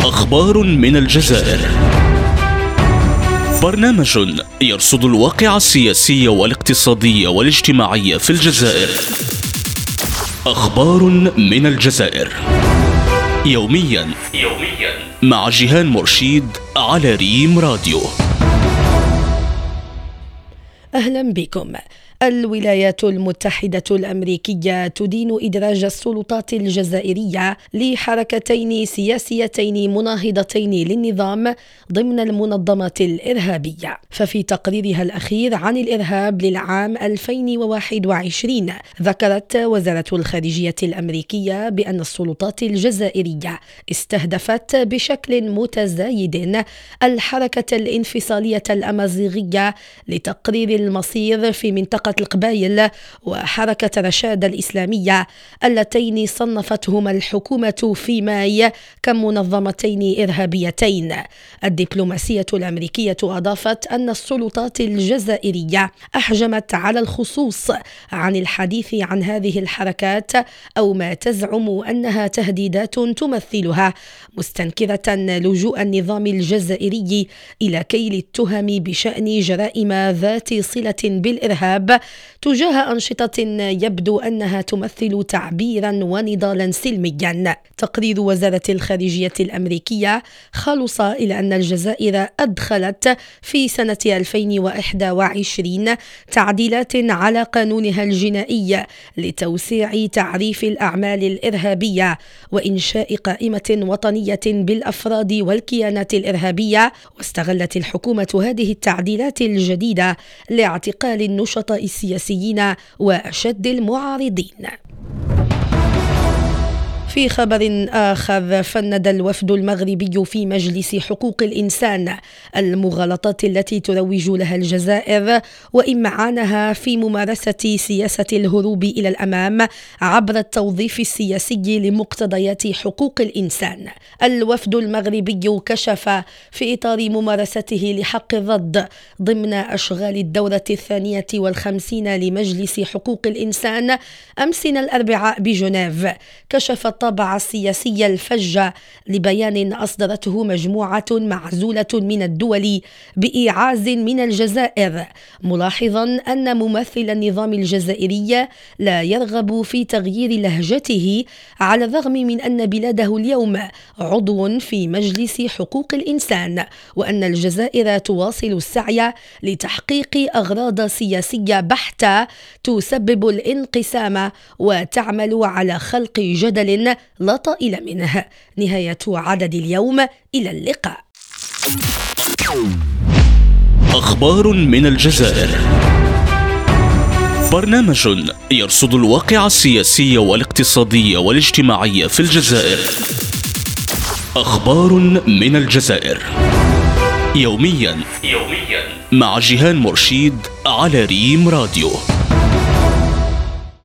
أخبار من الجزائر. برنامج يرصد الواقع السياسي والاقتصادي والاجتماعي في الجزائر. أخبار من الجزائر. يوميا يوميا مع جيهان مرشيد على ريم راديو. أهلا بكم. الولايات المتحدة الأمريكية تدين إدراج السلطات الجزائرية لحركتين سياسيتين مناهضتين للنظام ضمن المنظمة الإرهابية. ففي تقريرها الأخير عن الإرهاب للعام 2021 ذكرت وزارة الخارجية الأمريكية بأن السلطات الجزائرية استهدفت بشكل متزايد الحركة الانفصالية الأمازيغية لتقرير المصير في منطقة القبائل وحركة رشاد الإسلامية اللتين صنفتهما الحكومة في ماي كمنظمتين إرهابيتين. الدبلوماسية الأمريكية أضافت أن السلطات الجزائرية أحجمت على الخصوص عن الحديث عن هذه الحركات أو ما تزعم أنها تهديدات تمثلها مستنكرة لجوء النظام الجزائري إلى كيل التهم بشأن جرائم ذات صلة بالإرهاب تجاه أنشطة يبدو أنها تمثل تعبيرا ونضالا سلميا. تقرير وزارة الخارجية الأمريكية خلص إلى أن الجزائر أدخلت في سنة 2021 تعديلات على قانونها الجنائي لتوسيع تعريف الأعمال الإرهابية وإنشاء قائمة وطنية بالأفراد والكيانات الإرهابية. واستغلت الحكومة هذه التعديلات الجديدة لاعتقال النشطاء السياسيين وأشد المعارضين. في خبر آخر فند الوفد المغربي في مجلس حقوق الإنسان المغالطات التي تروج لها الجزائر وإمعانها في ممارسة سياسة الهروب إلى الأمام عبر التوظيف السياسي لمقتضيات حقوق الإنسان. الوفد المغربي كشف في إطار ممارسته لحق الرد ضمن أشغال الدورة الثانية والخمسين لمجلس حقوق الإنسان أمسنا الأربعاء بجنيف. كشف الطابع السياسي الفج لبيان أصدرته مجموعة معزولة من الدول بإيعاز من الجزائر ملاحظا أن ممثل النظام الجزائري لا يرغب في تغيير لهجته على الرغم من أن بلاده اليوم عضو في مجلس حقوق الإنسان وأن الجزائر تواصل السعي لتحقيق أغراض سياسية بحتة تسبب الانقسام وتعمل على خلق جدل لا طائل منه نهاية عدد اليوم إلى اللقاء. أخبار من الجزائر. برنامج يرصد الواقع السياسي والاقتصادي والاجتماعي في الجزائر. أخبار من الجزائر. يوميا يوميا مع جيهان مرشيد على ريم راديو.